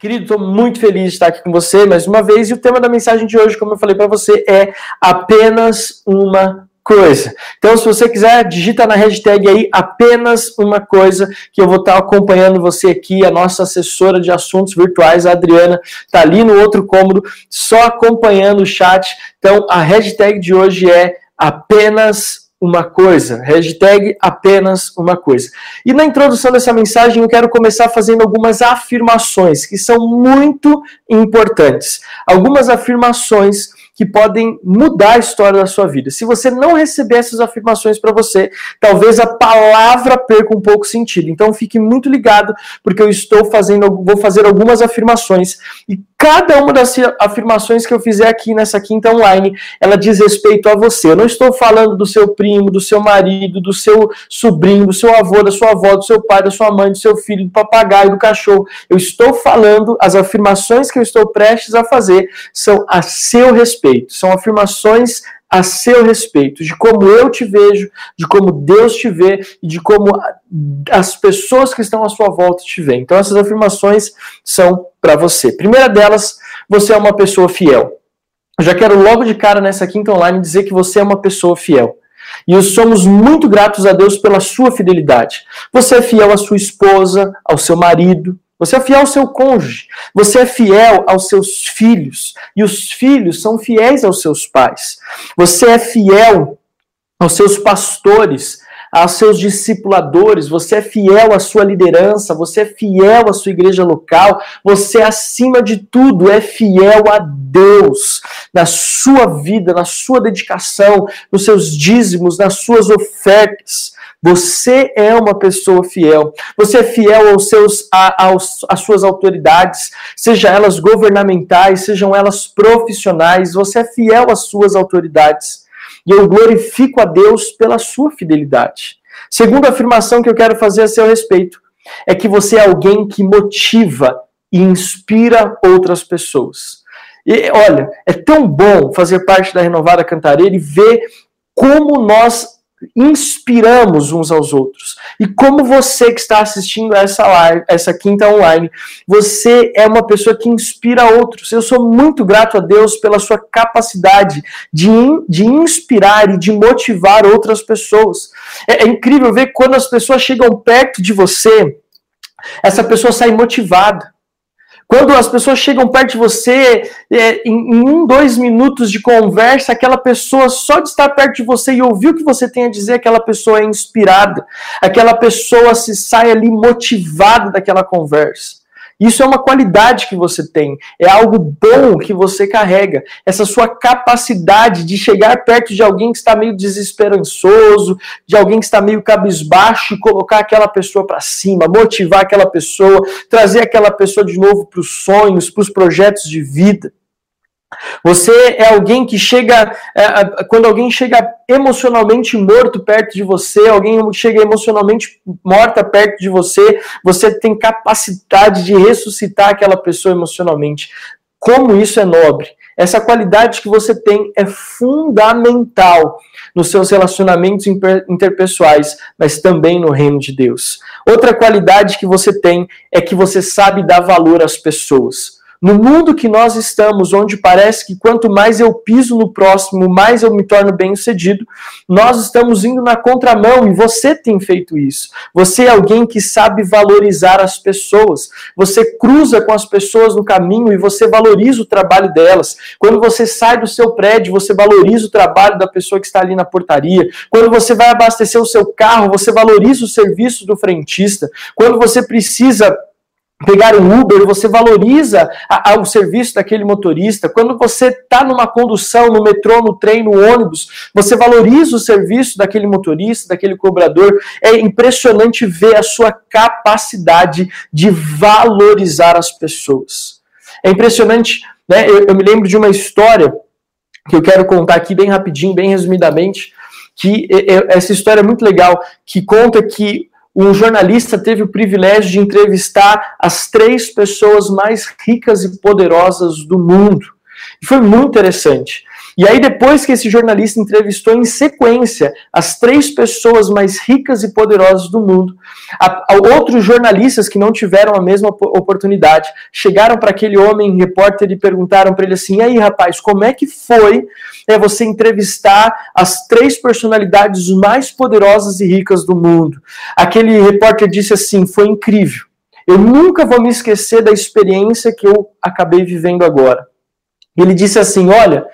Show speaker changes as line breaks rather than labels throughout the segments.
Querido, estou muito feliz de estar aqui com você mais uma vez e o tema da mensagem de hoje, como eu falei para você, é apenas uma coisa. Então, se você quiser, digita na hashtag aí apenas uma coisa, que eu vou estar acompanhando você aqui, a nossa assessora de assuntos virtuais, a Adriana, está ali no outro cômodo, só acompanhando o chat. Então, a hashtag de hoje é apenas uma coisa. Hashtag apenas uma coisa. E na introdução dessa mensagem eu quero começar fazendo algumas afirmações que são muito importantes. Algumas afirmações que podem mudar a história da sua vida. Se você não receber essas afirmações para você, talvez a palavra perca um pouco sentido. Então fique muito ligado, porque eu estou fazendo, vou fazer algumas afirmações e cada uma das afirmações que eu fizer aqui nessa quinta online, ela diz respeito a você. Eu não estou falando do seu primo, do seu marido, do seu sobrinho, do seu avô, da sua avó, do seu pai, da sua mãe, do seu filho, do papagaio, do cachorro. Eu estou falando, as afirmações que eu estou prestes a fazer são a seu respeito são afirmações a seu respeito, de como eu te vejo, de como Deus te vê e de como as pessoas que estão à sua volta te veem. Então essas afirmações são para você. Primeira delas, você é uma pessoa fiel. Eu já quero logo de cara nessa quinta online dizer que você é uma pessoa fiel. E somos muito gratos a Deus pela sua fidelidade. Você é fiel à sua esposa, ao seu marido, você é fiel ao seu cônjuge, você é fiel aos seus filhos, e os filhos são fiéis aos seus pais. Você é fiel aos seus pastores, aos seus discipuladores, você é fiel à sua liderança, você é fiel à sua igreja local, você, acima de tudo, é fiel a Deus na sua vida, na sua dedicação, nos seus dízimos, nas suas ofertas. Você é uma pessoa fiel. Você é fiel aos seus, a, aos, às suas autoridades, seja elas governamentais, sejam elas profissionais. Você é fiel às suas autoridades. E eu glorifico a Deus pela sua fidelidade. Segunda afirmação que eu quero fazer a seu respeito é que você é alguém que motiva e inspira outras pessoas. E olha, é tão bom fazer parte da Renovada Cantareira e ver como nós inspiramos uns aos outros. E como você que está assistindo essa live, essa quinta online, você é uma pessoa que inspira outros. Eu sou muito grato a Deus pela sua capacidade de, de inspirar e de motivar outras pessoas. É, é incrível ver quando as pessoas chegam perto de você, essa pessoa sai motivada. Quando as pessoas chegam perto de você, é, em, em, um, dois minutos de conversa, aquela pessoa, só de estar perto de você e ouvir o que você tem a dizer, aquela pessoa é inspirada. Aquela pessoa se sai ali motivada daquela conversa. Isso é uma qualidade que você tem, é algo bom que você carrega. Essa sua capacidade de chegar perto de alguém que está meio desesperançoso, de alguém que está meio cabisbaixo e colocar aquela pessoa para cima, motivar aquela pessoa, trazer aquela pessoa de novo para os sonhos, para os projetos de vida. Você é alguém que chega, é, quando alguém chega emocionalmente morto perto de você, alguém chega emocionalmente morta perto de você, você tem capacidade de ressuscitar aquela pessoa emocionalmente. Como isso é nobre. Essa qualidade que você tem é fundamental nos seus relacionamentos interpessoais, mas também no reino de Deus. Outra qualidade que você tem é que você sabe dar valor às pessoas. No mundo que nós estamos, onde parece que quanto mais eu piso no próximo, mais eu me torno bem-sucedido, nós estamos indo na contramão e você tem feito isso. Você é alguém que sabe valorizar as pessoas. Você cruza com as pessoas no caminho e você valoriza o trabalho delas. Quando você sai do seu prédio, você valoriza o trabalho da pessoa que está ali na portaria. Quando você vai abastecer o seu carro, você valoriza o serviço do frentista. Quando você precisa pegar um Uber, você valoriza a, a, o serviço daquele motorista. Quando você está numa condução, no metrô, no trem, no ônibus, você valoriza o serviço daquele motorista, daquele cobrador. É impressionante ver a sua capacidade de valorizar as pessoas. É impressionante, né? Eu, eu me lembro de uma história que eu quero contar aqui bem rapidinho, bem resumidamente, que essa história é muito legal, que conta que um jornalista teve o privilégio de entrevistar as três pessoas mais ricas e poderosas do mundo. E foi muito interessante. E aí, depois que esse jornalista entrevistou em sequência as três pessoas mais ricas e poderosas do mundo, a, a outros jornalistas que não tiveram a mesma oportunidade chegaram para aquele homem repórter e perguntaram para ele assim: e aí, rapaz, como é que foi é, você entrevistar as três personalidades mais poderosas e ricas do mundo? Aquele repórter disse assim: foi incrível. Eu nunca vou me esquecer da experiência que eu acabei vivendo agora. Ele disse assim: Olha,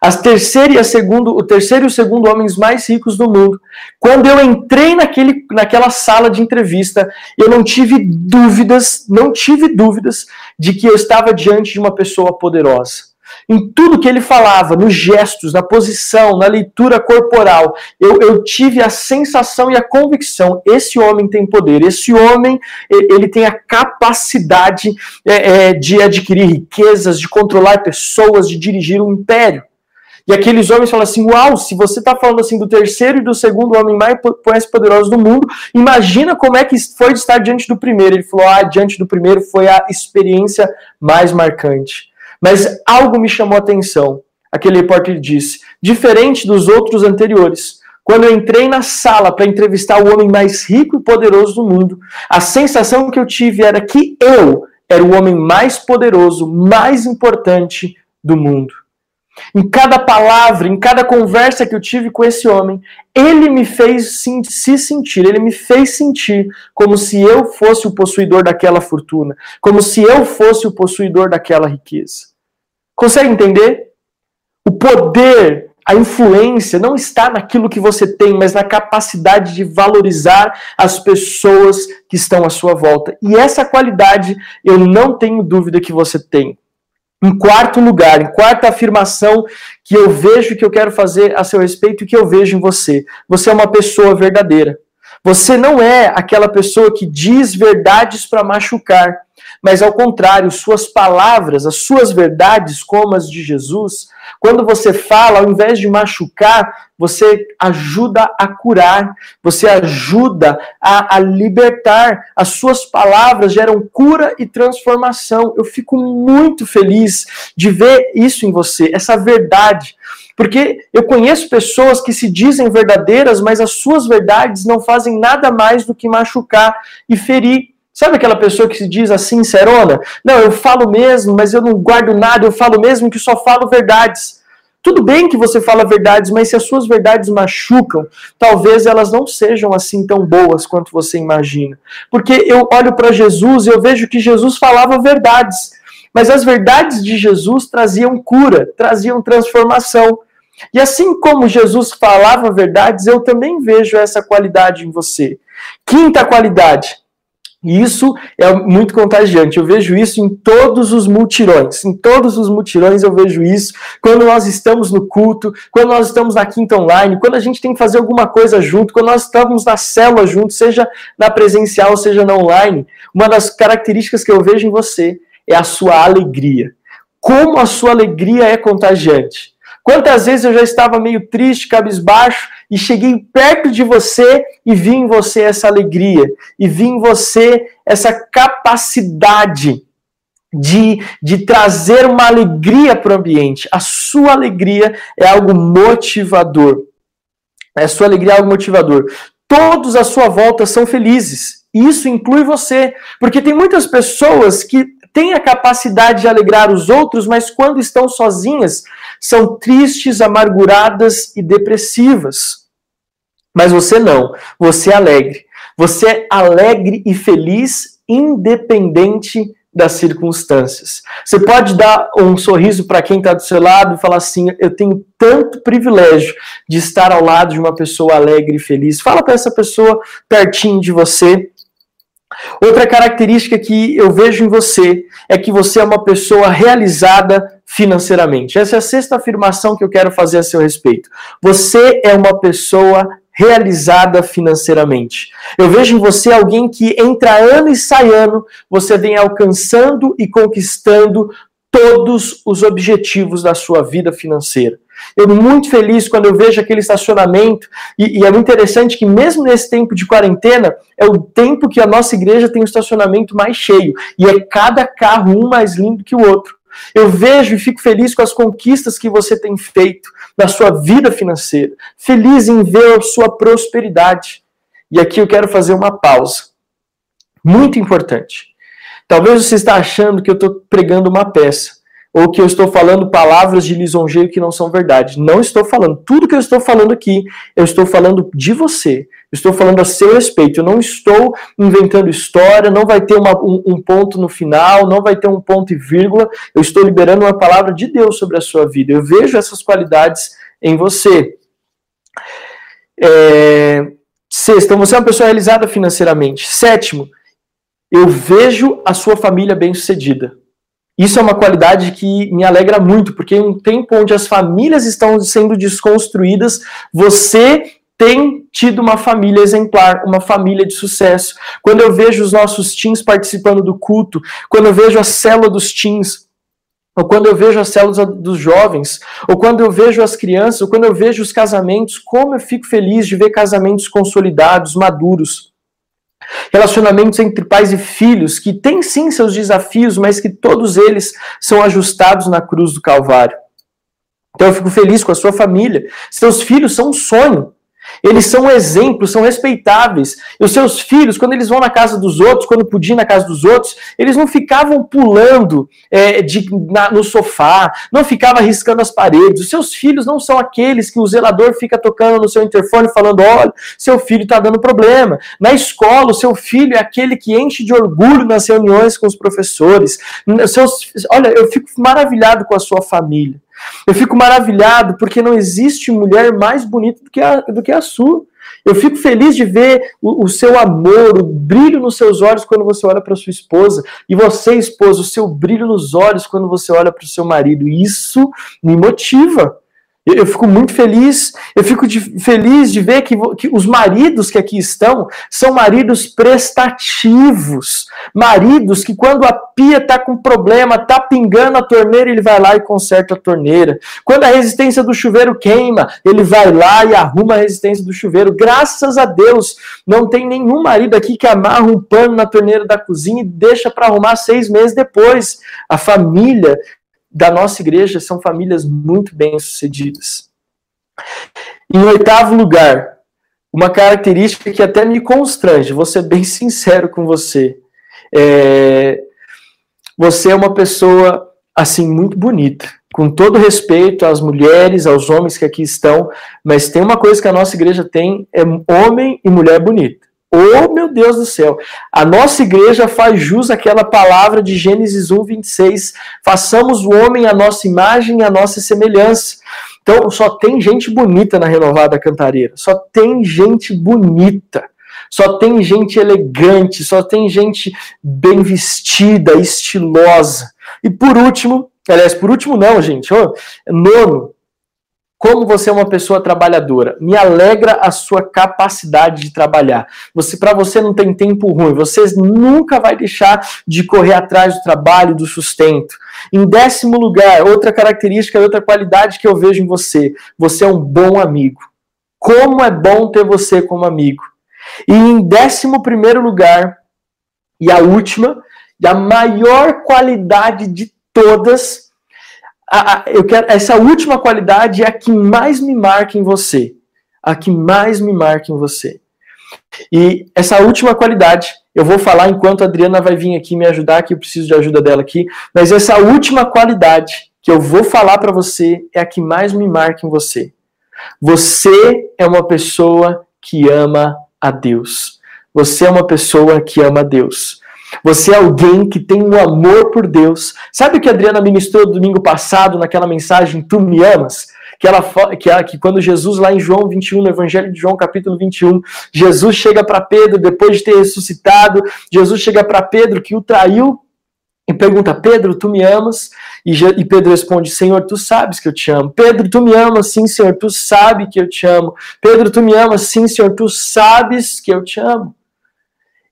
as terceiro e a segundo, o terceiro e o segundo homens mais ricos do mundo. Quando eu entrei naquele, naquela sala de entrevista, eu não tive dúvidas, não tive dúvidas de que eu estava diante de uma pessoa poderosa em tudo que ele falava, nos gestos, na posição, na leitura corporal, eu, eu tive a sensação e a convicção: esse homem tem poder, esse homem ele tem a capacidade é, é, de adquirir riquezas, de controlar pessoas, de dirigir um império. E aqueles homens falam assim: Uau, se você está falando assim do terceiro e do segundo homem mais, poderoso do mundo, imagina como é que foi de estar diante do primeiro. Ele falou: Ah, diante do primeiro foi a experiência mais marcante. Mas algo me chamou a atenção. Aquele repórter disse: diferente dos outros anteriores, quando eu entrei na sala para entrevistar o homem mais rico e poderoso do mundo, a sensação que eu tive era que eu era o homem mais poderoso, mais importante do mundo. Em cada palavra, em cada conversa que eu tive com esse homem, ele me fez se sentir, ele me fez sentir como se eu fosse o possuidor daquela fortuna, como se eu fosse o possuidor daquela riqueza. Consegue entender? O poder, a influência não está naquilo que você tem, mas na capacidade de valorizar as pessoas que estão à sua volta. E essa qualidade eu não tenho dúvida que você tem. Em quarto lugar, em quarta afirmação que eu vejo que eu quero fazer a seu respeito e que eu vejo em você. Você é uma pessoa verdadeira. Você não é aquela pessoa que diz verdades para machucar mas ao contrário, suas palavras, as suas verdades, como as de Jesus, quando você fala, ao invés de machucar, você ajuda a curar, você ajuda a, a libertar. As suas palavras geram cura e transformação. Eu fico muito feliz de ver isso em você, essa verdade. Porque eu conheço pessoas que se dizem verdadeiras, mas as suas verdades não fazem nada mais do que machucar e ferir. Sabe aquela pessoa que se diz assim, serona? Não, eu falo mesmo, mas eu não guardo nada, eu falo mesmo que só falo verdades. Tudo bem que você fala verdades, mas se as suas verdades machucam, talvez elas não sejam assim tão boas quanto você imagina. Porque eu olho para Jesus e eu vejo que Jesus falava verdades, mas as verdades de Jesus traziam cura, traziam transformação. E assim como Jesus falava verdades, eu também vejo essa qualidade em você. Quinta qualidade, e isso é muito contagiante. Eu vejo isso em todos os multirões. Em todos os multirões eu vejo isso. Quando nós estamos no culto, quando nós estamos na quinta online, quando a gente tem que fazer alguma coisa junto, quando nós estamos na célula junto, seja na presencial, seja na online, uma das características que eu vejo em você é a sua alegria. Como a sua alegria é contagiante. Quantas vezes eu já estava meio triste, cabisbaixo, e cheguei perto de você e vi em você essa alegria, e vi em você essa capacidade de, de trazer uma alegria para o ambiente. A sua alegria é algo motivador. A sua alegria é algo motivador. Todos à sua volta são felizes. Isso inclui você. Porque tem muitas pessoas que têm a capacidade de alegrar os outros, mas quando estão sozinhas, são tristes, amarguradas e depressivas. Mas você não, você é alegre. Você é alegre e feliz, independente das circunstâncias. Você pode dar um sorriso para quem está do seu lado e falar assim: Eu tenho tanto privilégio de estar ao lado de uma pessoa alegre e feliz. Fala para essa pessoa pertinho de você. Outra característica que eu vejo em você é que você é uma pessoa realizada financeiramente. Essa é a sexta afirmação que eu quero fazer a seu respeito. Você é uma pessoa realizada financeiramente. Eu vejo em você alguém que entra ano e sai ano, você vem alcançando e conquistando todos os objetivos da sua vida financeira. Eu muito feliz quando eu vejo aquele estacionamento, e, e, é muito interessante que mesmo nesse tempo de quarentena, é o tempo que a nossa igreja tem o estacionamento mais cheio, e é cada carro um mais lindo que o outro. Eu vejo e fico feliz com as conquistas que você tem feito. Na sua vida financeira, feliz em ver a sua prosperidade. E aqui eu quero fazer uma pausa. Muito importante. Talvez você está achando que eu estou pregando uma peça ou que eu estou falando palavras de lisonjeio que não são verdade. Não estou falando. Tudo que eu estou falando aqui, eu estou falando de você. Eu estou falando a seu respeito. Eu não estou inventando história, não vai ter uma, um, um, ponto no final, não vai ter um ponto e vírgula. Eu estou liberando uma palavra de Deus sobre a sua vida. Eu vejo essas qualidades em você. É... Sexto, então você é uma pessoa realizada financeiramente. Sétimo, eu vejo a sua família bem-sucedida. Isso é uma qualidade que me alegra muito, porque em um tempo onde as famílias estão sendo desconstruídas, você tem tido uma família exemplar, uma família de sucesso. Quando eu vejo os nossos teens participando do culto, quando eu vejo a célula dos teens, ou quando eu vejo as células dos jovens, ou quando eu vejo as crianças, ou quando eu vejo os casamentos, como eu fico feliz de ver casamentos consolidados, maduros. Relacionamentos entre pais e filhos, que têm sim seus desafios, mas que todos eles são ajustados na cruz do Calvário. Então eu fico feliz com a sua família. Seus filhos são um sonho. Eles são exemplos, são respeitáveis. E os seus filhos, quando eles vão na casa dos outros, quando podiam na casa dos outros, eles não ficavam pulando é, de, na, no sofá, não ficavam riscando as paredes. Os seus filhos não são aqueles que o zelador fica tocando no seu interfone falando: olha, seu filho está dando problema. Na escola, o seu filho é aquele que enche de orgulho nas reuniões com os professores. Seus, olha, eu fico maravilhado com a sua família. Eu fico maravilhado porque não existe mulher mais bonita do que a, do que a sua. Eu fico feliz de ver o, o, seu amor, o brilho nos seus olhos quando você olha para sua esposa. E você, esposa, o seu brilho nos olhos quando você olha para o seu marido. Isso me motiva. Eu fico muito feliz, eu fico de, feliz de ver que, que, os maridos que aqui estão são maridos prestativos. Maridos que, quando a pia está com problema, está pingando a torneira, ele vai lá e conserta a torneira. Quando a resistência do chuveiro queima, ele vai lá e arruma a resistência do chuveiro. Graças a Deus, não tem nenhum marido aqui que amarra um pano na torneira da cozinha e deixa para arrumar seis meses depois. A família da nossa igreja são famílias muito bem-sucedidas. Em oitavo lugar, uma característica que até me constrange, vou ser bem sincero com você. É... Você é uma pessoa, assim, muito bonita. Com todo respeito às mulheres, aos homens que aqui estão, mas tem uma coisa que a nossa igreja tem: é homem e mulher bonita. Oh, meu Deus do céu! A nossa igreja faz jus àquela palavra de Gênesis 1, 26. Façamos o homem a nossa imagem e a nossa semelhança. Então, só tem gente bonita na Renovada Cantareira. Só tem gente bonita. Só tem gente elegante. Só tem gente bem vestida, estilosa. E por último, aliás, por último não, gente. Oh, nono, como você é uma pessoa trabalhadora. Me alegra a sua capacidade de trabalhar. Você, para você não tem tempo ruim. Você nunca vai deixar de correr atrás do trabalho, do sustento. Em décimo lugar, outra característica, outra qualidade que eu vejo em você. Você é um bom amigo. Como é bom ter você como amigo. E em décimo primeiro lugar, e a última, e a maior qualidade de todas a, a, eu quero essa última qualidade é a que mais me marca em você, a que mais me marca em você. E essa última qualidade, eu vou falar enquanto a Adriana vai vir aqui me ajudar, que eu preciso de ajuda dela aqui, mas essa última qualidade que eu vou falar para você é a que mais me marca em você. Você é uma pessoa que ama a Deus. Você é uma pessoa que ama a Deus. Você é alguém que tem um amor por Deus. Sabe o que a Adriana ministrou domingo passado naquela mensagem Tu me amas? Que ela que, ela, que quando Jesus lá em João 21, no Evangelho de João, capítulo 21, Jesus chega para Pedro depois de ter ressuscitado, Jesus chega para Pedro que o traiu e pergunta: Pedro, tu me amas? E, e, Pedro responde: Senhor, tu sabes que eu te amo. Pedro, tu me amas? Sim, Senhor, tu sabes que eu te amo. Pedro, tu me amas? Sim, Senhor, tu sabes que eu te amo.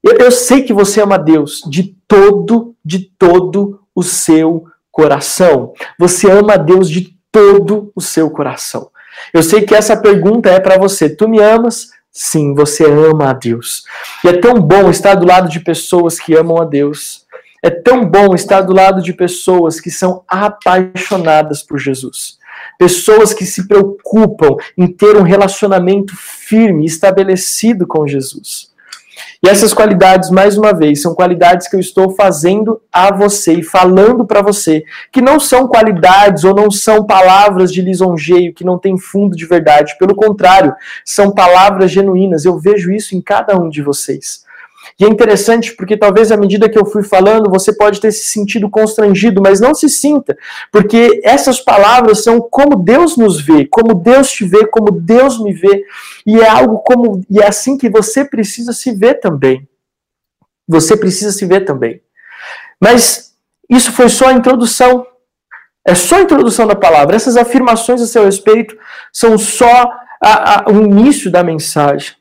Eu, eu sei que você ama Deus de todo, de todo o seu coração. Você ama Deus de todo o seu coração. Eu sei que essa pergunta é para você. Tu me amas? Sim, você ama a Deus. E é tão bom estar do lado de pessoas que amam a Deus. É tão bom estar do lado de pessoas que são apaixonadas por Jesus pessoas que se preocupam em ter um relacionamento firme, estabelecido com Jesus. E essas qualidades, mais uma vez, são qualidades que eu estou fazendo a você e falando para você, que não são qualidades ou não são palavras de lisonjeio, que não tem fundo de verdade. Pelo contrário, são palavras genuínas. Eu vejo isso em cada um de vocês. E é interessante porque talvez à medida que eu fui falando, você pode ter se sentido constrangido, mas não se sinta, porque essas palavras são como Deus nos vê, como Deus te vê, como Deus me vê, e é algo como e é assim que você precisa se ver também. Você precisa se ver também. Mas isso foi só a introdução. É só a introdução da palavra. Essas afirmações a seu respeito são só a, a, o início da mensagem.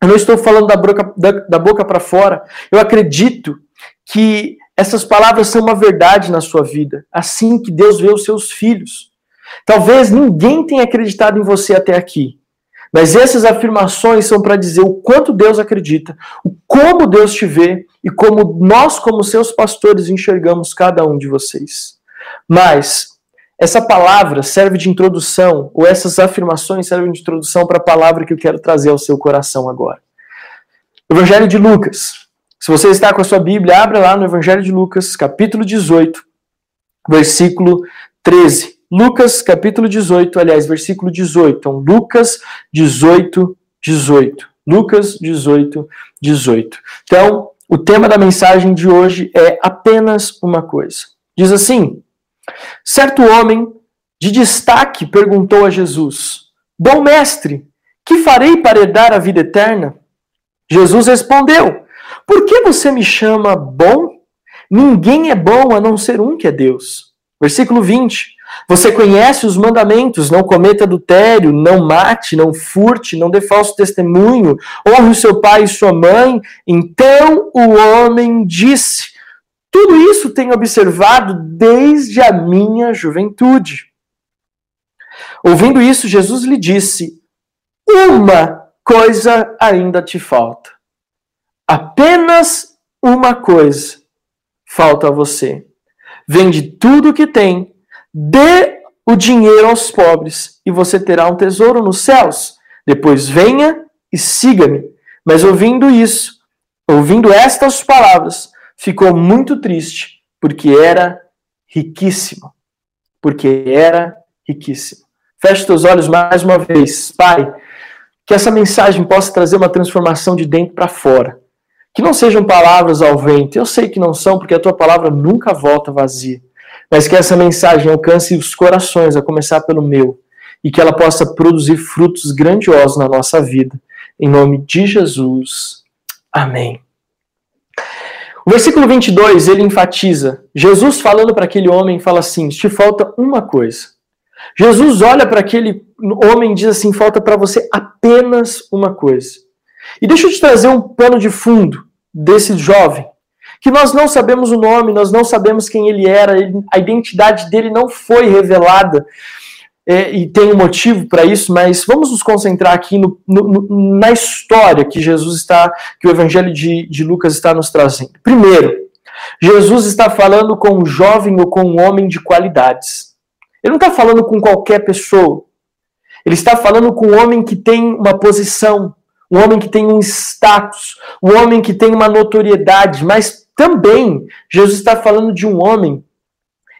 Eu não estou falando da boca, da, da boca para fora. Eu acredito que essas palavras são uma verdade na sua vida, assim que Deus vê os seus filhos. Talvez ninguém tenha acreditado em você até aqui, mas essas afirmações são para dizer o quanto Deus acredita, o como Deus te vê e como nós, como seus pastores, enxergamos cada um de vocês. Mas essa palavra serve de introdução, ou essas afirmações servem de introdução para a palavra que eu quero trazer ao seu coração agora. Evangelho de Lucas. Se você está com a sua Bíblia, abra lá no Evangelho de Lucas, capítulo 18, versículo 13. Lucas, capítulo 18, aliás, versículo 18. Então, Lucas 18, 18. Lucas 18, 18. Então, o tema da mensagem de hoje é apenas uma coisa. Diz assim: Certo homem de destaque perguntou a Jesus: Bom mestre, que farei para herdar a vida eterna? Jesus respondeu: Por que você me chama bom? Ninguém é bom a não ser um que é Deus. Versículo 20. Você conhece os mandamentos: não cometa adultério, não mate, não furte, não dê falso testemunho, honre o seu pai e sua mãe. Então o homem disse: tudo isso tenho observado desde a minha juventude. Ouvindo isso, Jesus lhe disse: Uma coisa ainda te falta. Apenas uma coisa falta a você. Vende tudo o que tem, dê o dinheiro aos pobres e você terá um tesouro nos céus. Depois venha e siga-me. Mas ouvindo isso, ouvindo estas palavras, ficou muito triste, porque era riquíssimo. Porque era riquíssimo. Feche teus olhos mais uma vez, Pai. Que essa mensagem possa trazer uma transformação de dentro para fora. Que não sejam palavras ao vento. Eu sei que não são, porque a tua palavra nunca volta vazia. Mas que essa mensagem alcance os corações, a começar pelo meu. E que ela possa produzir frutos grandiosos na nossa vida. Em nome de Jesus. Amém. O versículo 22, ele enfatiza. Jesus falando para aquele homem, fala assim: te falta uma coisa. Jesus olha para aquele homem e diz assim: falta para você apenas uma coisa. E deixa eu te trazer um pano de fundo desse jovem, que nós não sabemos o nome, nós não sabemos quem ele era, a identidade dele não foi revelada é, e tem um motivo para isso, mas vamos nos concentrar aqui no, no, na história que Jesus está, que o Evangelho de, de Lucas está nos trazendo. Primeiro, Jesus está falando com um jovem ou com um homem de qualidades. Ele não está falando com qualquer pessoa. Ele está falando com um homem que tem uma posição, um homem que tem um status, um homem que tem uma notoriedade, mas também Jesus está falando de um homem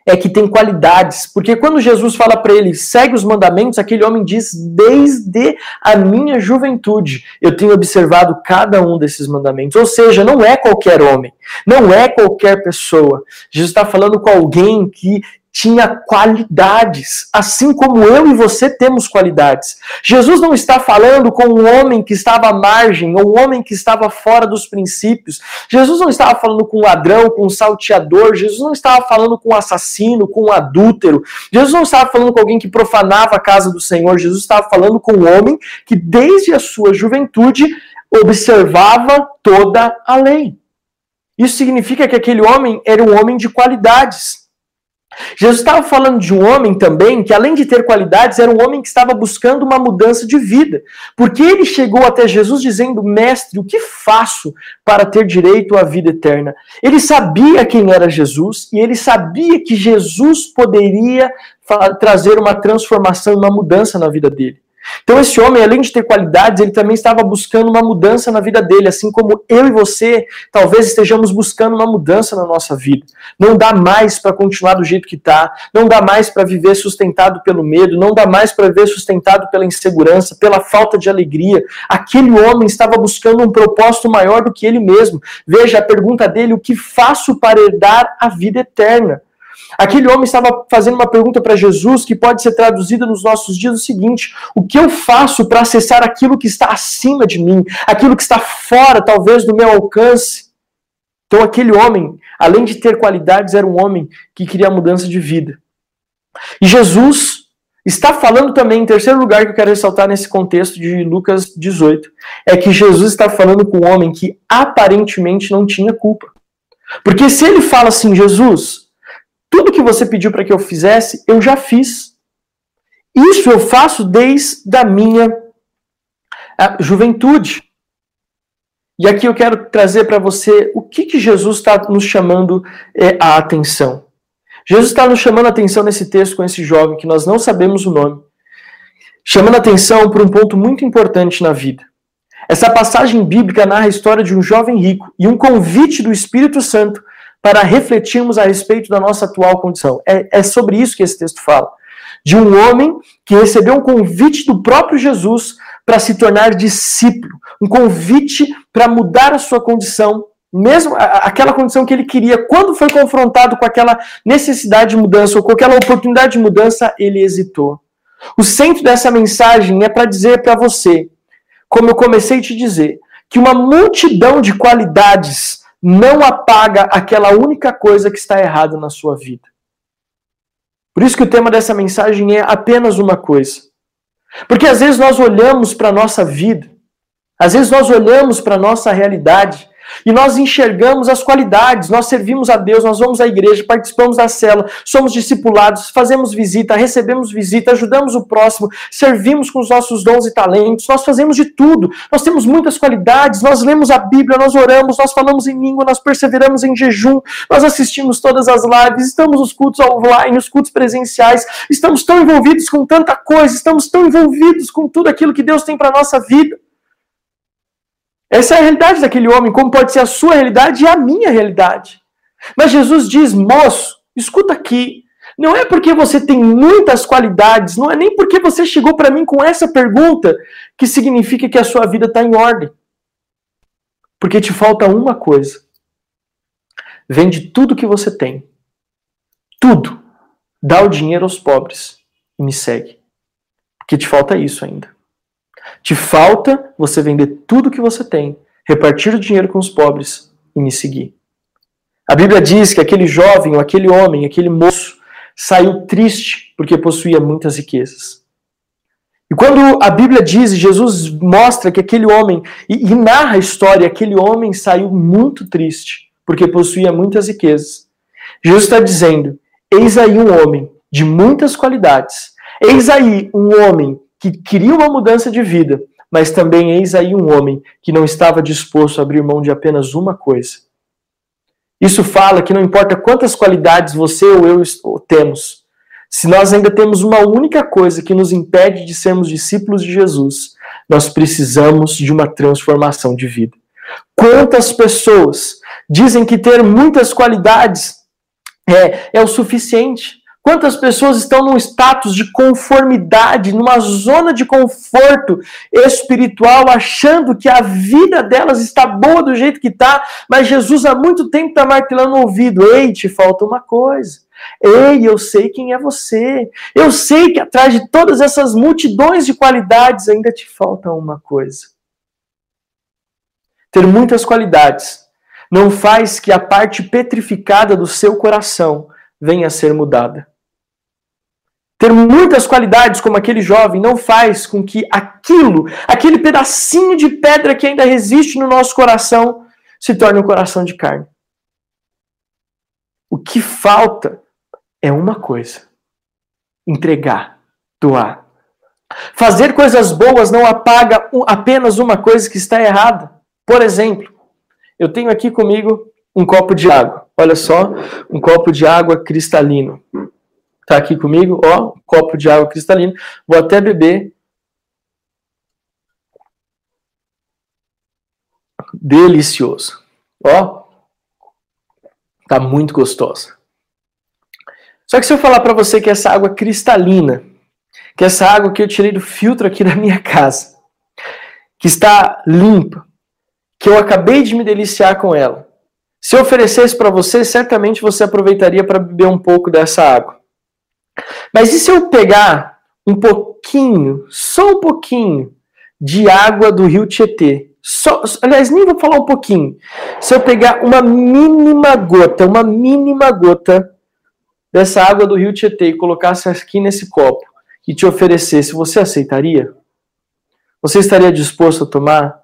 é que tem qualidades. Porque quando Jesus fala para ele, segue os mandamentos, aquele homem diz, desde a minha juventude, eu tenho observado cada um desses mandamentos. Ou seja, não é qualquer homem, não é qualquer pessoa. Jesus está falando com alguém que tinha qualidades, assim como eu e você temos qualidades. Jesus não está falando com um homem que estava à margem, ou um homem que estava fora dos princípios. Jesus não estava falando com um ladrão, com um salteador. Jesus não estava falando com um assassino, com um adúltero. Jesus não estava falando com alguém que profanava a casa do Senhor. Jesus estava falando com um homem que, desde a sua juventude, observava toda a lei. Isso significa que aquele homem era um homem de qualidades. Jesus estava falando de um homem também que, além de ter qualidades, era um homem que estava buscando uma mudança de vida. Porque ele chegou até Jesus dizendo: Mestre, o que faço para ter direito à vida eterna? Ele sabia quem era Jesus e ele sabia que Jesus poderia trazer uma transformação, uma mudança na vida dele. Então, esse homem, além de ter qualidades, ele também estava buscando uma mudança na vida dele, assim como eu e você talvez estejamos buscando uma mudança na nossa vida. Não dá mais para continuar do jeito que está, não dá mais para viver sustentado pelo medo, não dá mais para viver sustentado pela insegurança, pela falta de alegria. Aquele homem estava buscando um propósito maior do que ele mesmo. Veja a pergunta dele: o que faço para herdar a vida eterna? Aquele homem estava fazendo uma pergunta para Jesus que pode ser traduzida nos nossos dias o seguinte: o que eu faço para acessar aquilo que está acima de mim, aquilo que está fora, talvez, do meu alcance? Então, aquele homem, além de ter qualidades, era um homem que queria mudança de vida. E Jesus está falando também, em terceiro lugar, que eu quero ressaltar nesse contexto de Lucas 18, é que Jesus está falando com um homem que aparentemente não tinha culpa. Porque se ele fala assim, Jesus, tudo que você pediu para que eu fizesse, eu já fiz. Isso eu faço desde a minha juventude. E aqui eu quero trazer para você o que, que Jesus está nos chamando é, a atenção. Jesus está nos chamando a atenção nesse texto com esse jovem que nós não sabemos o nome, chamando a atenção por um ponto muito importante na vida. Essa passagem bíblica narra a história de um jovem rico e um convite do Espírito Santo para refletirmos a respeito da nossa atual condição. É, é sobre isso que esse texto fala. De um homem que recebeu um convite do próprio Jesus para se tornar discípulo, um convite para mudar a sua condição, mesmo aquela condição que ele queria. Quando foi confrontado com aquela necessidade de mudança ou com aquela oportunidade de mudança, ele hesitou. O centro dessa mensagem é para dizer para você, como eu comecei a te dizer, que uma multidão de qualidades não apaga aquela única coisa que está errada na sua vida. Por isso que o tema dessa mensagem é apenas uma coisa. Porque às vezes nós olhamos para a nossa vida, às vezes nós olhamos para a nossa realidade e nós enxergamos as qualidades, nós servimos a Deus, nós vamos à igreja, participamos da cela, somos discipulados, fazemos visita, recebemos visita, ajudamos o próximo, servimos com os nossos dons e talentos, nós fazemos de tudo. Nós temos muitas qualidades, nós lemos a Bíblia, nós oramos, nós falamos em língua, nós perseveramos em jejum, nós assistimos todas as lives, estamos nos cultos online, nos cultos presenciais, estamos tão envolvidos com tanta coisa, estamos tão envolvidos com tudo aquilo que Deus tem para nossa vida. Essa é a realidade daquele homem, como pode ser a sua realidade e a minha realidade. Mas Jesus diz, moço, escuta aqui. Não é porque você tem muitas qualidades, não é nem porque você chegou para mim com essa pergunta que significa que a sua vida está em ordem. Porque te falta uma coisa. Vende tudo que você tem. Tudo. Dá o dinheiro aos pobres e me segue. Porque te falta isso ainda. Te falta você vender tudo que você tem, repartir o dinheiro com os pobres e me seguir. A Bíblia diz que aquele jovem, ou aquele homem, aquele moço, saiu triste porque possuía muitas riquezas. E quando a Bíblia diz, Jesus mostra que aquele homem, e, e narra a história, aquele homem saiu muito triste porque possuía muitas riquezas. Jesus está dizendo: eis aí um homem de muitas qualidades, eis aí um homem que queria uma mudança de vida, mas também eis aí um homem que não estava disposto a abrir mão de apenas uma coisa. Isso fala que não importa quantas qualidades você ou eu temos, se nós ainda temos uma única coisa que nos impede de sermos discípulos de Jesus, nós precisamos de uma transformação de vida. Quantas pessoas dizem que ter muitas qualidades é, é o suficiente? Quantas pessoas estão num status de conformidade, numa zona de conforto espiritual, achando que a vida delas está boa do jeito que está, mas Jesus há muito tempo está martelando no ouvido: ei, te falta uma coisa. Ei, eu sei quem é você. Eu sei que atrás de todas essas multidões de qualidades ainda te falta uma coisa. Ter muitas qualidades não faz que a parte petrificada do seu coração venha a ser mudada. Ter muitas qualidades como aquele jovem não faz com que aquilo, aquele pedacinho de pedra que ainda resiste no nosso coração, se torne um coração de carne. O que falta é uma coisa: entregar, doar. Fazer coisas boas não apaga apenas uma coisa que está errada. Por exemplo, eu tenho aqui comigo um copo de água. Olha só, um copo de água cristalino. Tá aqui comigo, ó, um copo de água cristalino. Vou até beber. Delicioso. Ó, tá muito gostosa. Só que se eu falar para você que essa água cristalina, que essa água que eu tirei do filtro aqui da minha casa, que está limpa, que eu acabei de me deliciar com ela, se eu oferecesse para você, certamente você aproveitaria para beber um pouco dessa água. Mas e se eu pegar um pouquinho, só um pouquinho, de água do rio Tietê? Só, aliás, nem vou falar um pouquinho. Se eu pegar uma mínima gota, uma mínima gota dessa água do rio Tietê e colocasse aqui nesse copo e te oferecesse, você aceitaria? Você estaria disposto a tomar?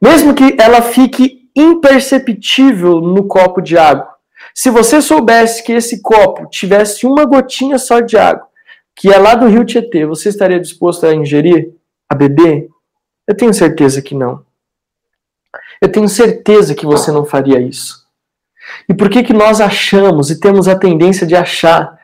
Mesmo que ela fique imperceptível no copo de água. Se você soubesse que esse copo tivesse uma gotinha só de água, que é lá do rio Tietê, você estaria disposto a ingerir, a beber? Eu tenho certeza que não. Eu tenho certeza que você não faria isso. E por que que nós achamos e temos a tendência de achar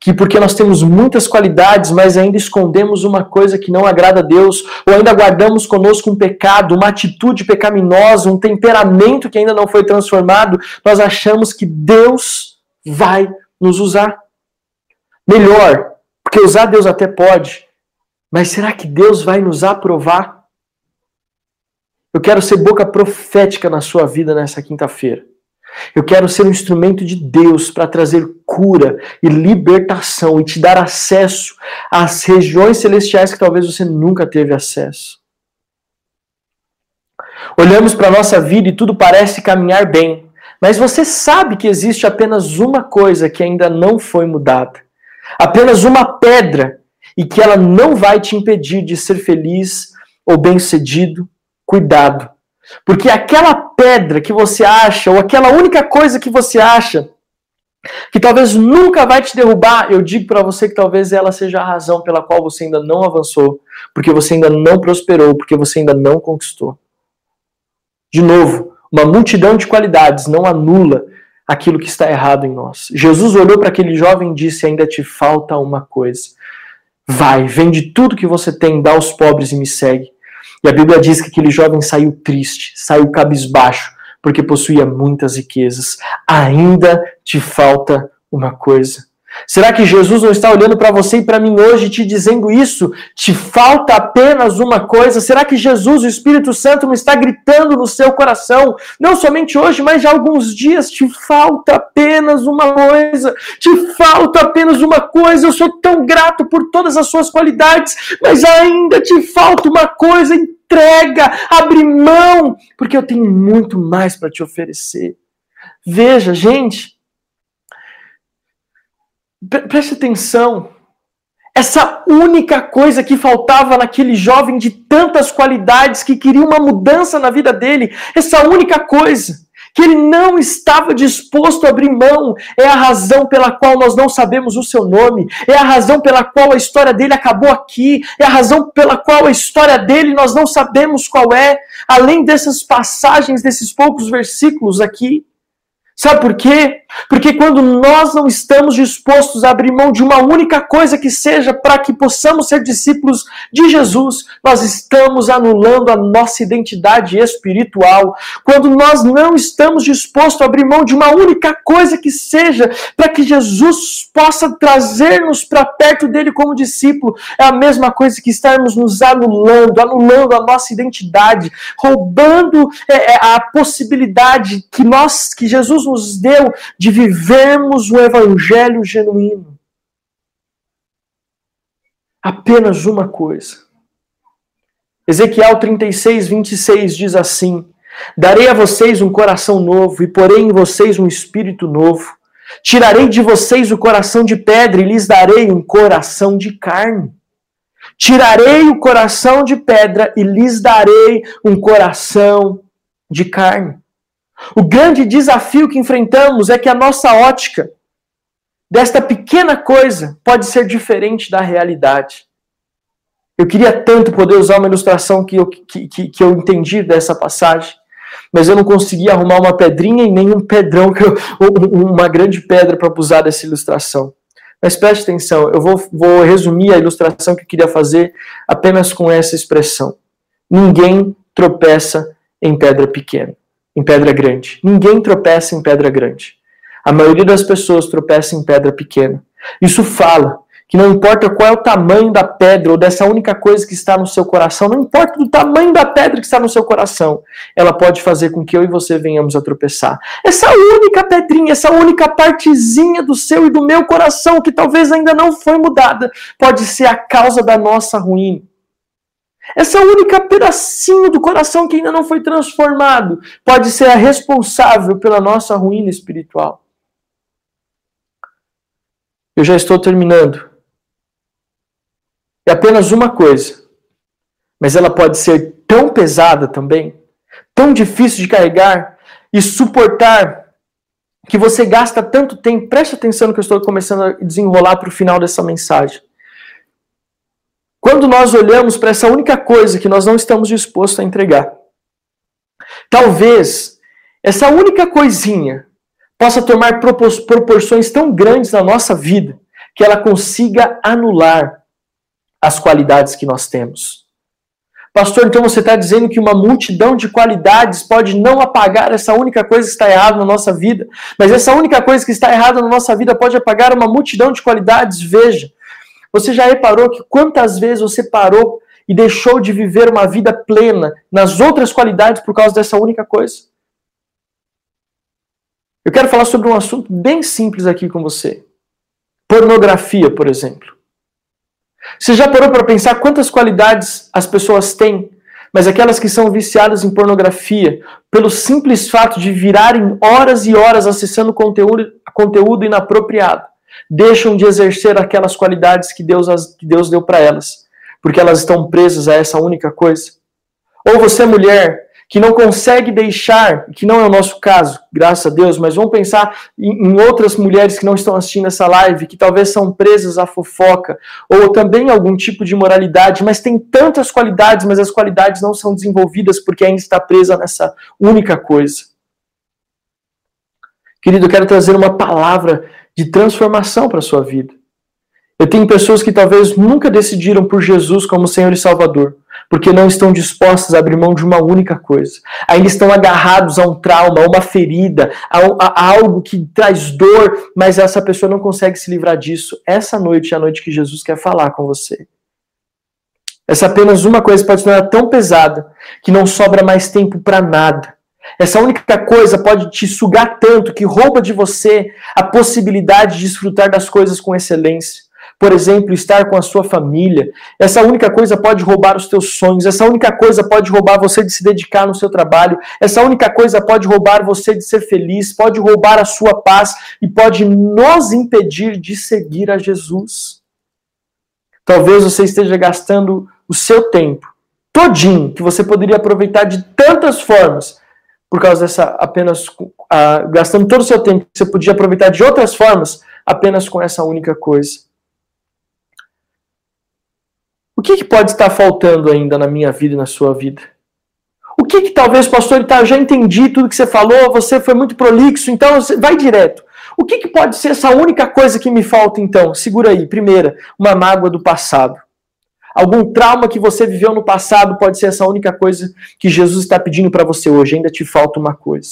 que porque nós temos muitas qualidades, mas ainda escondemos uma coisa que não agrada a Deus, ou ainda guardamos conosco um pecado, uma atitude pecaminosa, um temperamento que ainda não foi transformado, nós achamos que Deus vai nos usar. Melhor, porque usar Deus até pode, mas será que Deus vai nos aprovar? Eu quero ser boca profética na sua vida nessa quinta-feira. Eu quero ser um instrumento de Deus para trazer cura e libertação e te dar acesso às regiões celestiais que talvez você nunca teve acesso. Olhamos para a nossa vida e tudo parece caminhar bem, mas você sabe que existe apenas uma coisa que ainda não foi mudada. Apenas uma pedra e que ela não vai te impedir de ser feliz ou bem-sucedido. Cuidado porque aquela pedra que você acha, ou aquela única coisa que você acha, que talvez nunca vai te derrubar, eu digo para você que talvez ela seja a razão pela qual você ainda não avançou, porque você ainda não prosperou, porque você ainda não conquistou. De novo, uma multidão de qualidades não anula aquilo que está errado em nós. Jesus olhou para aquele jovem e disse: Ainda te falta uma coisa. Vai, vende tudo que você tem, dá aos pobres e me segue. E a Bíblia diz que aquele jovem saiu triste, saiu cabisbaixo, porque possuía muitas riquezas. Ainda te falta uma coisa. Será que Jesus não está olhando para você e para mim hoje te dizendo isso? Te falta apenas uma coisa? Será que Jesus, o Espírito Santo, não está gritando no seu coração? Não somente hoje, mas já há alguns dias. Te falta apenas uma coisa. Te falta apenas uma coisa. Eu sou tão grato por todas as suas qualidades, mas ainda te falta uma coisa. Entrega, abre mão, porque eu tenho muito mais para te oferecer. Veja, gente Preste atenção. Essa única coisa que faltava naquele jovem de tantas qualidades que queria uma mudança na vida dele, essa única coisa que ele não estava disposto a abrir mão, é a razão pela qual nós não sabemos o seu nome, é a razão pela qual a história dele acabou aqui, é a razão pela qual a história dele nós não sabemos qual é, além dessas passagens, desses poucos versículos aqui. Sabe por quê? Porque quando nós não estamos dispostos a abrir mão de uma única coisa que seja para que possamos ser discípulos de Jesus, nós estamos anulando a nossa identidade espiritual. Quando nós não estamos dispostos a abrir mão de uma única coisa que seja para que Jesus possa trazer-nos para perto dele como discípulo, é a mesma coisa que estarmos nos anulando, anulando a nossa identidade, roubando é, é a possibilidade que nós, que Jesus nos deu de vivermos o evangelho genuíno. Apenas uma coisa. Ezequiel 36, 26 diz assim: Darei a vocês um coração novo e porei em vocês um espírito novo. Tirarei de vocês o coração de pedra e lhes darei um coração de carne. Tirarei o coração de pedra e lhes darei um coração de carne. O grande desafio que enfrentamos é que a nossa ótica desta pequena coisa pode ser diferente da realidade. Eu queria tanto poder usar uma ilustração que eu, que, que, que eu entendi dessa passagem, mas eu não consegui arrumar uma pedrinha e nem um pedrão, uma grande pedra para usar dessa ilustração. Mas preste atenção, eu vou, vou resumir a ilustração que eu queria fazer apenas com essa expressão. Ninguém tropeça em pedra pequena, em pedra grande. Ninguém tropeça em pedra grande. A maioria das pessoas tropeça em pedra pequena. Isso fala que não importa qual é o tamanho da pedra ou dessa única coisa que está no seu coração, não importa o tamanho da pedra que está no seu coração, ela pode fazer com que eu e você venhamos a tropeçar. Essa única pedrinha, essa única partezinha do seu e do meu coração que talvez ainda não foi mudada, pode ser a causa da nossa ruína. Essa única pedacinho do coração que ainda não foi transformado pode ser a responsável pela nossa ruína espiritual. Eu já estou terminando é apenas uma coisa, mas ela pode ser tão pesada também, tão difícil de carregar e suportar, que você gasta tanto tempo. Preste atenção no que eu estou começando a desenrolar para o final dessa mensagem. Quando nós olhamos para essa única coisa que nós não estamos dispostos a entregar, talvez essa única coisinha possa tomar proporções tão grandes na nossa vida que ela consiga anular as qualidades que nós temos. Pastor, então você está dizendo que uma multidão de qualidades pode não apagar essa única coisa que está errada na nossa vida, mas essa única coisa que está errada na nossa vida pode apagar uma multidão de qualidades? Veja, você já reparou que quantas vezes você parou e deixou de viver uma vida plena nas outras qualidades por causa dessa única coisa? Eu quero falar sobre um assunto bem simples aqui com você. Pornografia, por exemplo. Você já parou para pensar quantas qualidades as pessoas têm, mas aquelas que são viciadas em pornografia, pelo simples fato de virarem horas e horas acessando conteúdo, conteúdo inapropriado, deixam de exercer aquelas qualidades que Deus, que Deus deu para elas, porque elas estão presas a essa única coisa? Ou você, mulher, que não consegue deixar, que não é o nosso caso, graças a Deus, mas vamos pensar em, em, outras mulheres que não estão assistindo essa live, que talvez são presas à fofoca, ou também algum tipo de moralidade, mas tem tantas qualidades, mas as qualidades não são desenvolvidas porque ainda está presa nessa única coisa. Querido, eu quero trazer uma palavra de transformação para a sua vida. Eu tenho pessoas que talvez nunca decidiram por Jesus como Senhor e Salvador, porque não estão dispostas a abrir mão de uma única coisa. Ainda estão agarrados a um trauma, a uma ferida, a, a, a algo que traz dor, mas essa pessoa não consegue se livrar disso. Essa noite é a noite que Jesus quer falar com você. Essa apenas uma coisa pode tornar tão pesada que não sobra mais tempo para nada. Essa única coisa pode te sugar tanto que rouba de você a possibilidade de desfrutar das coisas com excelência por exemplo, estar com a sua família. Essa única coisa pode roubar os teus sonhos, essa única coisa pode roubar você de se dedicar no seu trabalho, essa única coisa pode roubar você de ser feliz, pode roubar a sua paz e pode nos impedir de seguir a Jesus. Talvez você esteja gastando o seu tempo todinho, que você poderia aproveitar de tantas formas, por causa dessa apenas gastando todo o seu tempo que você podia aproveitar de outras formas, apenas com essa única coisa. O que, que pode estar faltando ainda na minha vida e na sua vida? O que, que talvez, pastor, tá, já entendi tudo que você falou, você foi muito prolixo, então vai direto. O que, que pode ser essa única coisa que me falta então? Segura aí. Primeira, uma mágoa do passado. Algum trauma que você viveu no passado pode ser essa única coisa que Jesus está pedindo para você hoje. Ainda te falta uma coisa.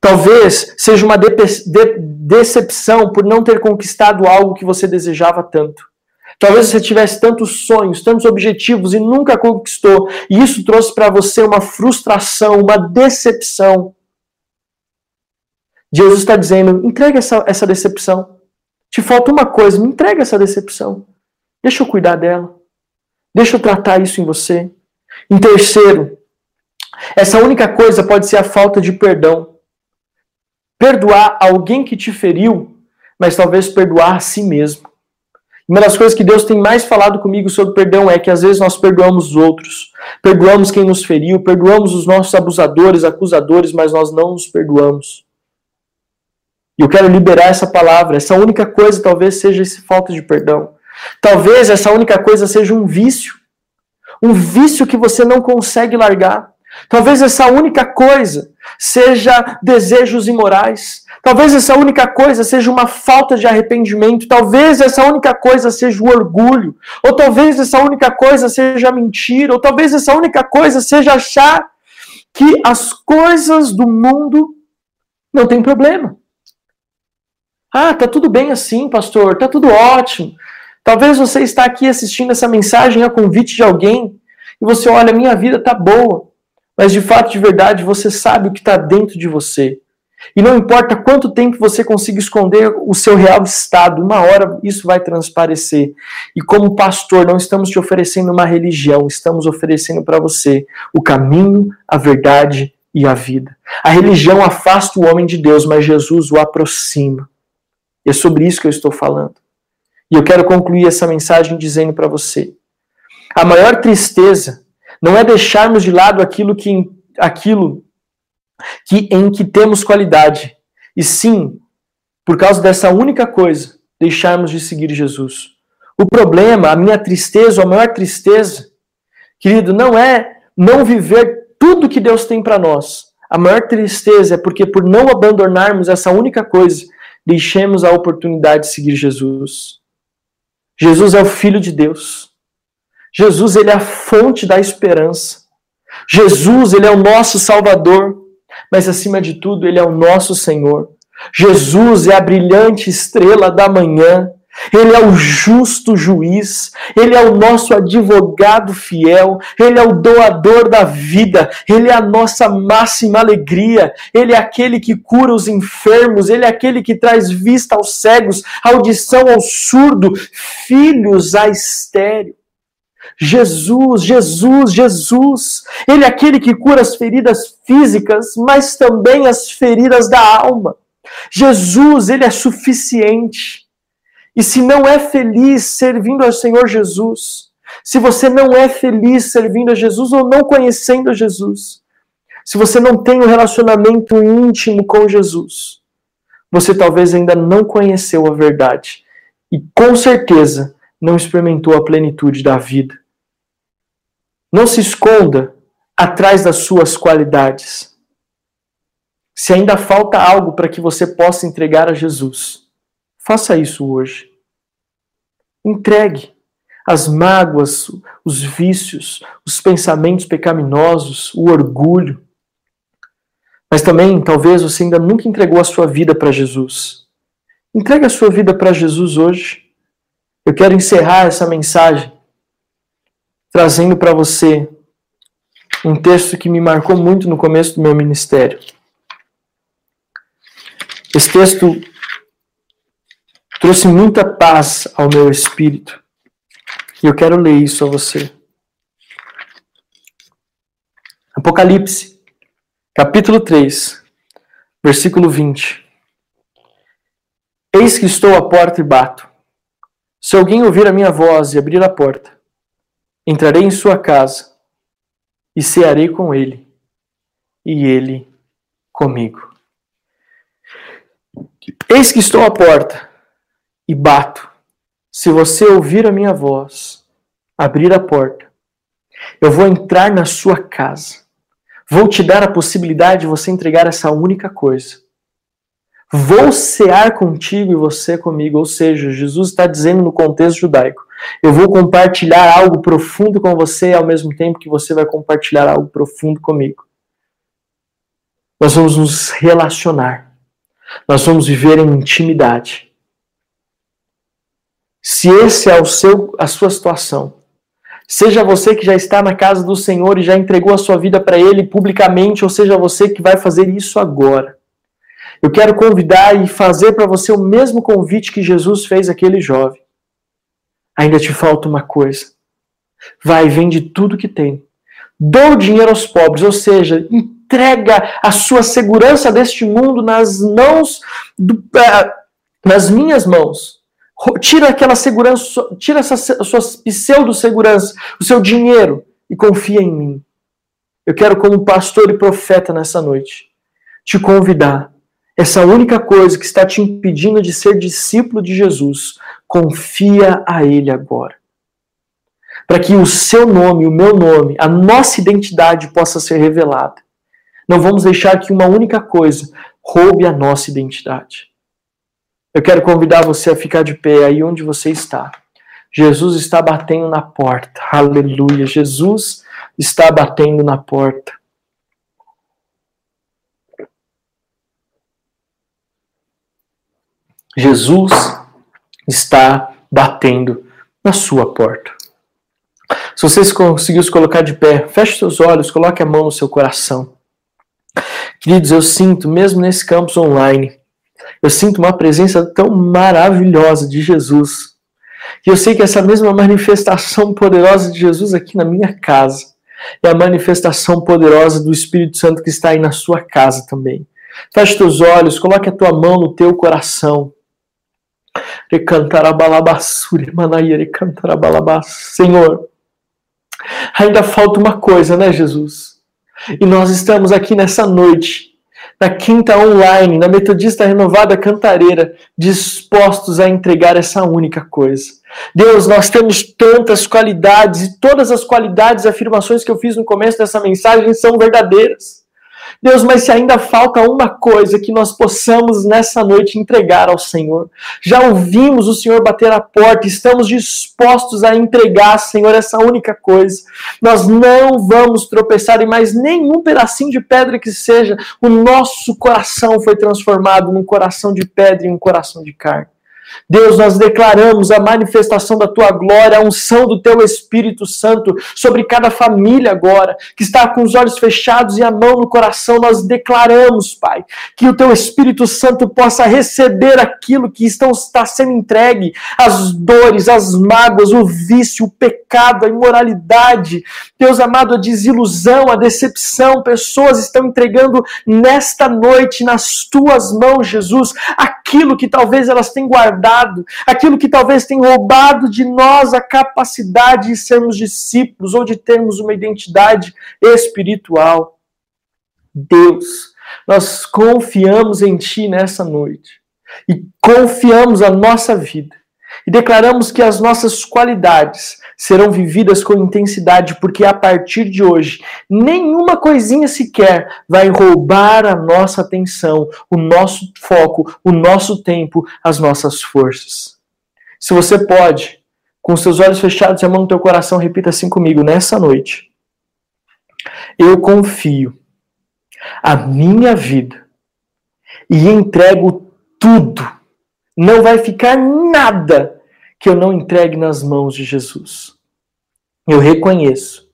Talvez seja uma de de decepção por não ter conquistado algo que você desejava tanto. Talvez você tivesse tantos sonhos, tantos objetivos e nunca conquistou. E isso trouxe para você uma frustração, uma decepção. Jesus está dizendo: entrega essa, essa decepção. Te falta uma coisa, me entrega essa decepção. Deixa eu cuidar dela. Deixa eu tratar isso em você. Em terceiro, essa única coisa pode ser a falta de perdão. Perdoar alguém que te feriu, mas talvez perdoar a si mesmo. Uma das coisas que Deus tem mais falado comigo sobre perdão é que às vezes nós perdoamos os outros, perdoamos quem nos feriu, perdoamos os nossos abusadores, acusadores, mas nós não nos perdoamos. E eu quero liberar essa palavra. Essa única coisa talvez seja esse falta de perdão. Talvez essa única coisa seja um vício. Um vício que você não consegue largar. Talvez essa única coisa seja desejos imorais. Talvez essa única coisa seja uma falta de arrependimento. Talvez essa única coisa seja o orgulho. Ou talvez essa única coisa seja a mentira. Ou talvez essa única coisa seja achar que as coisas do mundo não tem problema. Ah, tá tudo bem assim, pastor, tá tudo ótimo. Talvez você está aqui assistindo essa mensagem a convite de alguém e você olha, minha vida tá boa. Mas de fato, de verdade, você sabe o que está dentro de você. E não importa quanto tempo você consiga esconder o seu real estado, uma hora isso vai transparecer. E como pastor, não estamos te oferecendo uma religião, estamos oferecendo para você o caminho, a verdade e a vida. A religião afasta o homem de Deus, mas Jesus o aproxima. E é sobre isso que eu estou falando. E eu quero concluir essa mensagem dizendo para você: a maior tristeza não é deixarmos de lado aquilo que aquilo que em que temos qualidade, e sim, por causa dessa única coisa, deixarmos de seguir Jesus. O problema, a minha tristeza, a maior tristeza, querido, não é não viver tudo que Deus tem para nós. A maior tristeza é porque por não abandonarmos essa única coisa, deixemos a oportunidade de seguir Jesus. Jesus é o filho de Deus. Jesus, ele é a fonte da esperança. Jesus, ele é o nosso salvador mas acima de tudo, Ele é o nosso Senhor. Jesus é a brilhante estrela da manhã. Ele é o justo juiz, ele é o nosso advogado fiel, ele é o doador da vida, ele é a nossa máxima alegria, ele é aquele que cura os enfermos, ele é aquele que traz vista aos cegos, audição ao surdo, filhos a estéreo. Jesus, Jesus, Jesus. Ele é aquele que cura as feridas físicas, mas também as feridas da alma. Jesus, ele é suficiente. E se não é feliz servindo ao Senhor Jesus, se você não é feliz servindo a Jesus ou não conhecendo a Jesus, se você não tem um relacionamento íntimo com Jesus, você talvez ainda não conheceu a verdade e com certeza não experimentou a plenitude da vida. Não se esconda atrás das suas qualidades. Se ainda falta algo para que você possa entregar a Jesus, faça isso hoje. Entregue as mágoas, os vícios, os pensamentos pecaminosos, o orgulho. Mas também, talvez você ainda nunca entregou a sua vida para Jesus. Entregue a sua vida para Jesus hoje. Eu quero encerrar essa mensagem trazendo para você um texto que me marcou muito no começo do meu ministério. Esse texto trouxe muita paz ao meu espírito. E eu quero ler isso a você. Apocalipse, capítulo 3, versículo 20. Eis que estou à porta e bato. Se alguém ouvir a minha voz e abrir a porta, Entrarei em sua casa e cearei com ele, e ele comigo. Eis que estou à porta e bato. Se você ouvir a minha voz, abrir a porta, eu vou entrar na sua casa. Vou te dar a possibilidade de você entregar essa única coisa. Vou cear contigo e você comigo. Ou seja, Jesus está dizendo no contexto judaico: eu vou compartilhar algo profundo com você ao mesmo tempo que você vai compartilhar algo profundo comigo. Nós vamos nos relacionar. Nós vamos viver em intimidade. Se esse é o seu a sua situação, seja você que já está na casa do Senhor e já entregou a sua vida para ele publicamente, ou seja você que vai fazer isso agora. Eu quero convidar e fazer para você o mesmo convite que Jesus fez àquele jovem ainda te falta uma coisa. Vai, vende tudo que tem. O dinheiro aos pobres, ou seja, entrega a sua segurança deste mundo nas mãos, do, uh, nas minhas mãos. Tira aquela segurança, tira essa sua pseudo-segurança, o seu dinheiro e confia em mim. Eu quero, como pastor e profeta nessa noite, te convidar essa única coisa que está te impedindo de ser discípulo de Jesus, confia a Ele agora. Para que o seu nome, o meu nome, a nossa identidade possa ser revelada. Não vamos deixar que uma única coisa roube a nossa identidade. Eu quero convidar você a ficar de pé aí onde você está. Jesus está batendo na porta. Aleluia. Jesus está batendo na porta. Jesus está batendo na sua porta. Se você conseguiu se colocar de pé, feche seus olhos, coloque a mão no seu coração. Queridos, eu sinto, mesmo nesse campus online, eu sinto uma presença tão maravilhosa de Jesus. E eu sei que essa mesma manifestação poderosa de Jesus aqui na minha casa é a manifestação poderosa do Espírito Santo que está aí na sua casa também. Feche teus olhos, coloque a tua mão no teu coração. Senhor, ainda falta uma coisa, né, Jesus? E nós estamos aqui nessa noite, na quinta online, na Metodista Renovada Cantareira, dispostos a entregar essa única coisa. Deus, nós temos tantas qualidades, e todas as qualidades e afirmações que eu fiz no começo dessa mensagem são verdadeiras. Deus, mas se ainda falta uma coisa que nós possamos nessa noite entregar ao Senhor. Já ouvimos o Senhor bater a porta, estamos dispostos a entregar, Senhor, essa única coisa. Nós não vamos tropeçar em mais nenhum pedacinho de pedra que seja. O nosso coração foi transformado num coração de pedra e um coração de carne. Deus, nós declaramos a manifestação da tua glória, a unção do teu Espírito Santo sobre cada família agora, que está com os olhos fechados e a mão no coração. Nós declaramos, Pai, que o teu Espírito Santo possa receber aquilo que está sendo entregue, as dores, as mágoas, o vício, o pecado, a imoralidade. Deus amado, a desilusão, a decepção. Pessoas estão entregando nesta noite, nas tuas mãos, Jesus, aquilo que talvez elas tenham guardado aquilo que talvez tenha roubado de nós a capacidade de sermos discípulos ou de termos uma identidade espiritual. Deus, nós confiamos em Ti nessa noite e confiamos a nossa vida e declaramos que as nossas qualidades serão vividas com intensidade, porque a partir de hoje, nenhuma coisinha sequer vai roubar a nossa atenção, o nosso foco, o nosso tempo, as nossas forças. Se você pode, com seus olhos fechados e a mão no teu coração, repita assim comigo nessa noite. Eu confio a minha vida e entrego tudo. Não vai ficar nada que eu não entregue nas mãos de Jesus. Eu reconheço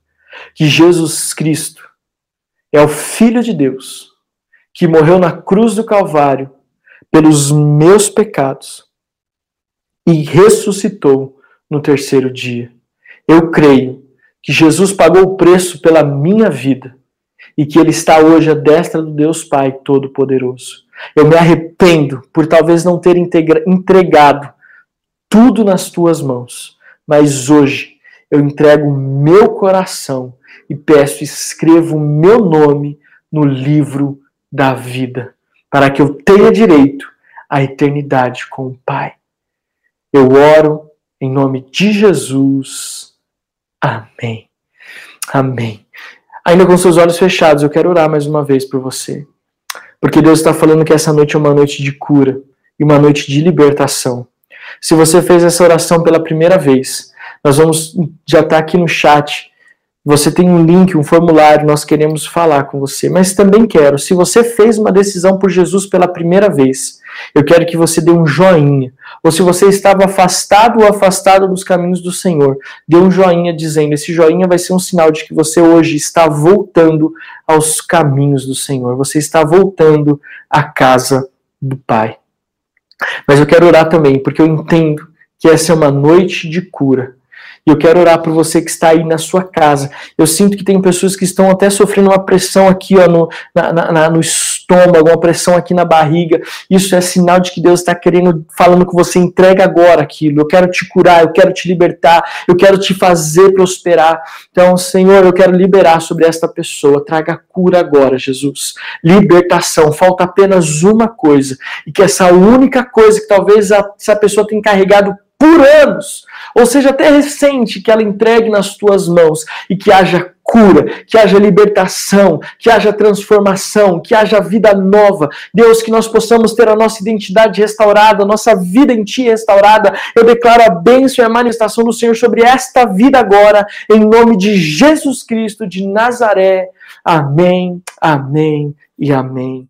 que Jesus Cristo é o Filho de Deus que morreu na cruz do Calvário pelos meus pecados e ressuscitou no terceiro dia. Eu creio que Jesus pagou o preço pela minha vida e que Ele está hoje à destra do Deus Pai Todo-Poderoso. Eu me arrependo por talvez não ter entregado tudo nas tuas mãos, mas hoje eu entrego o meu coração e peço, escreva o meu nome no livro da vida, para que eu tenha direito à eternidade com o Pai. Eu oro em nome de Jesus. Amém. Amém. Ainda com seus olhos fechados, eu quero orar mais uma vez por você. Porque Deus está falando que essa noite é uma noite de cura e uma noite de libertação. Se você fez essa oração pela primeira vez, nós vamos já está aqui no chat. Você tem um link, um formulário, nós queremos falar com você. Mas também quero, se você fez uma decisão por Jesus pela primeira vez, eu quero que você dê um joinha. Ou se você estava afastado ou afastado dos caminhos do Senhor, dê um joinha dizendo: esse joinha vai ser um sinal de que você hoje está voltando aos caminhos do Senhor. Você está voltando à casa do Pai. Mas eu quero orar também, porque eu entendo que essa é uma noite de cura. E eu quero orar por você que está aí na sua casa. Eu sinto que tem pessoas que estão até sofrendo uma pressão aqui ó, no, na, na, no estômago, uma pressão aqui na barriga. Isso é sinal de que Deus está querendo, falando com você, entrega agora aquilo. Eu quero te curar, eu quero te libertar, eu quero te fazer prosperar. Então, Senhor, eu quero liberar sobre esta pessoa. Traga cura agora, Jesus. Libertação. Falta apenas uma coisa. E que essa única coisa que talvez essa pessoa tenha carregado por anos, ou seja, até recente, que ela entregue nas tuas mãos e que haja cura, que haja libertação, que haja transformação, que haja vida nova. Deus, que nós possamos ter a nossa identidade restaurada, a nossa vida em Ti restaurada. Eu declaro a bênção e a manifestação do Senhor sobre esta vida agora, em nome de Jesus Cristo de Nazaré. Amém, amém e amém.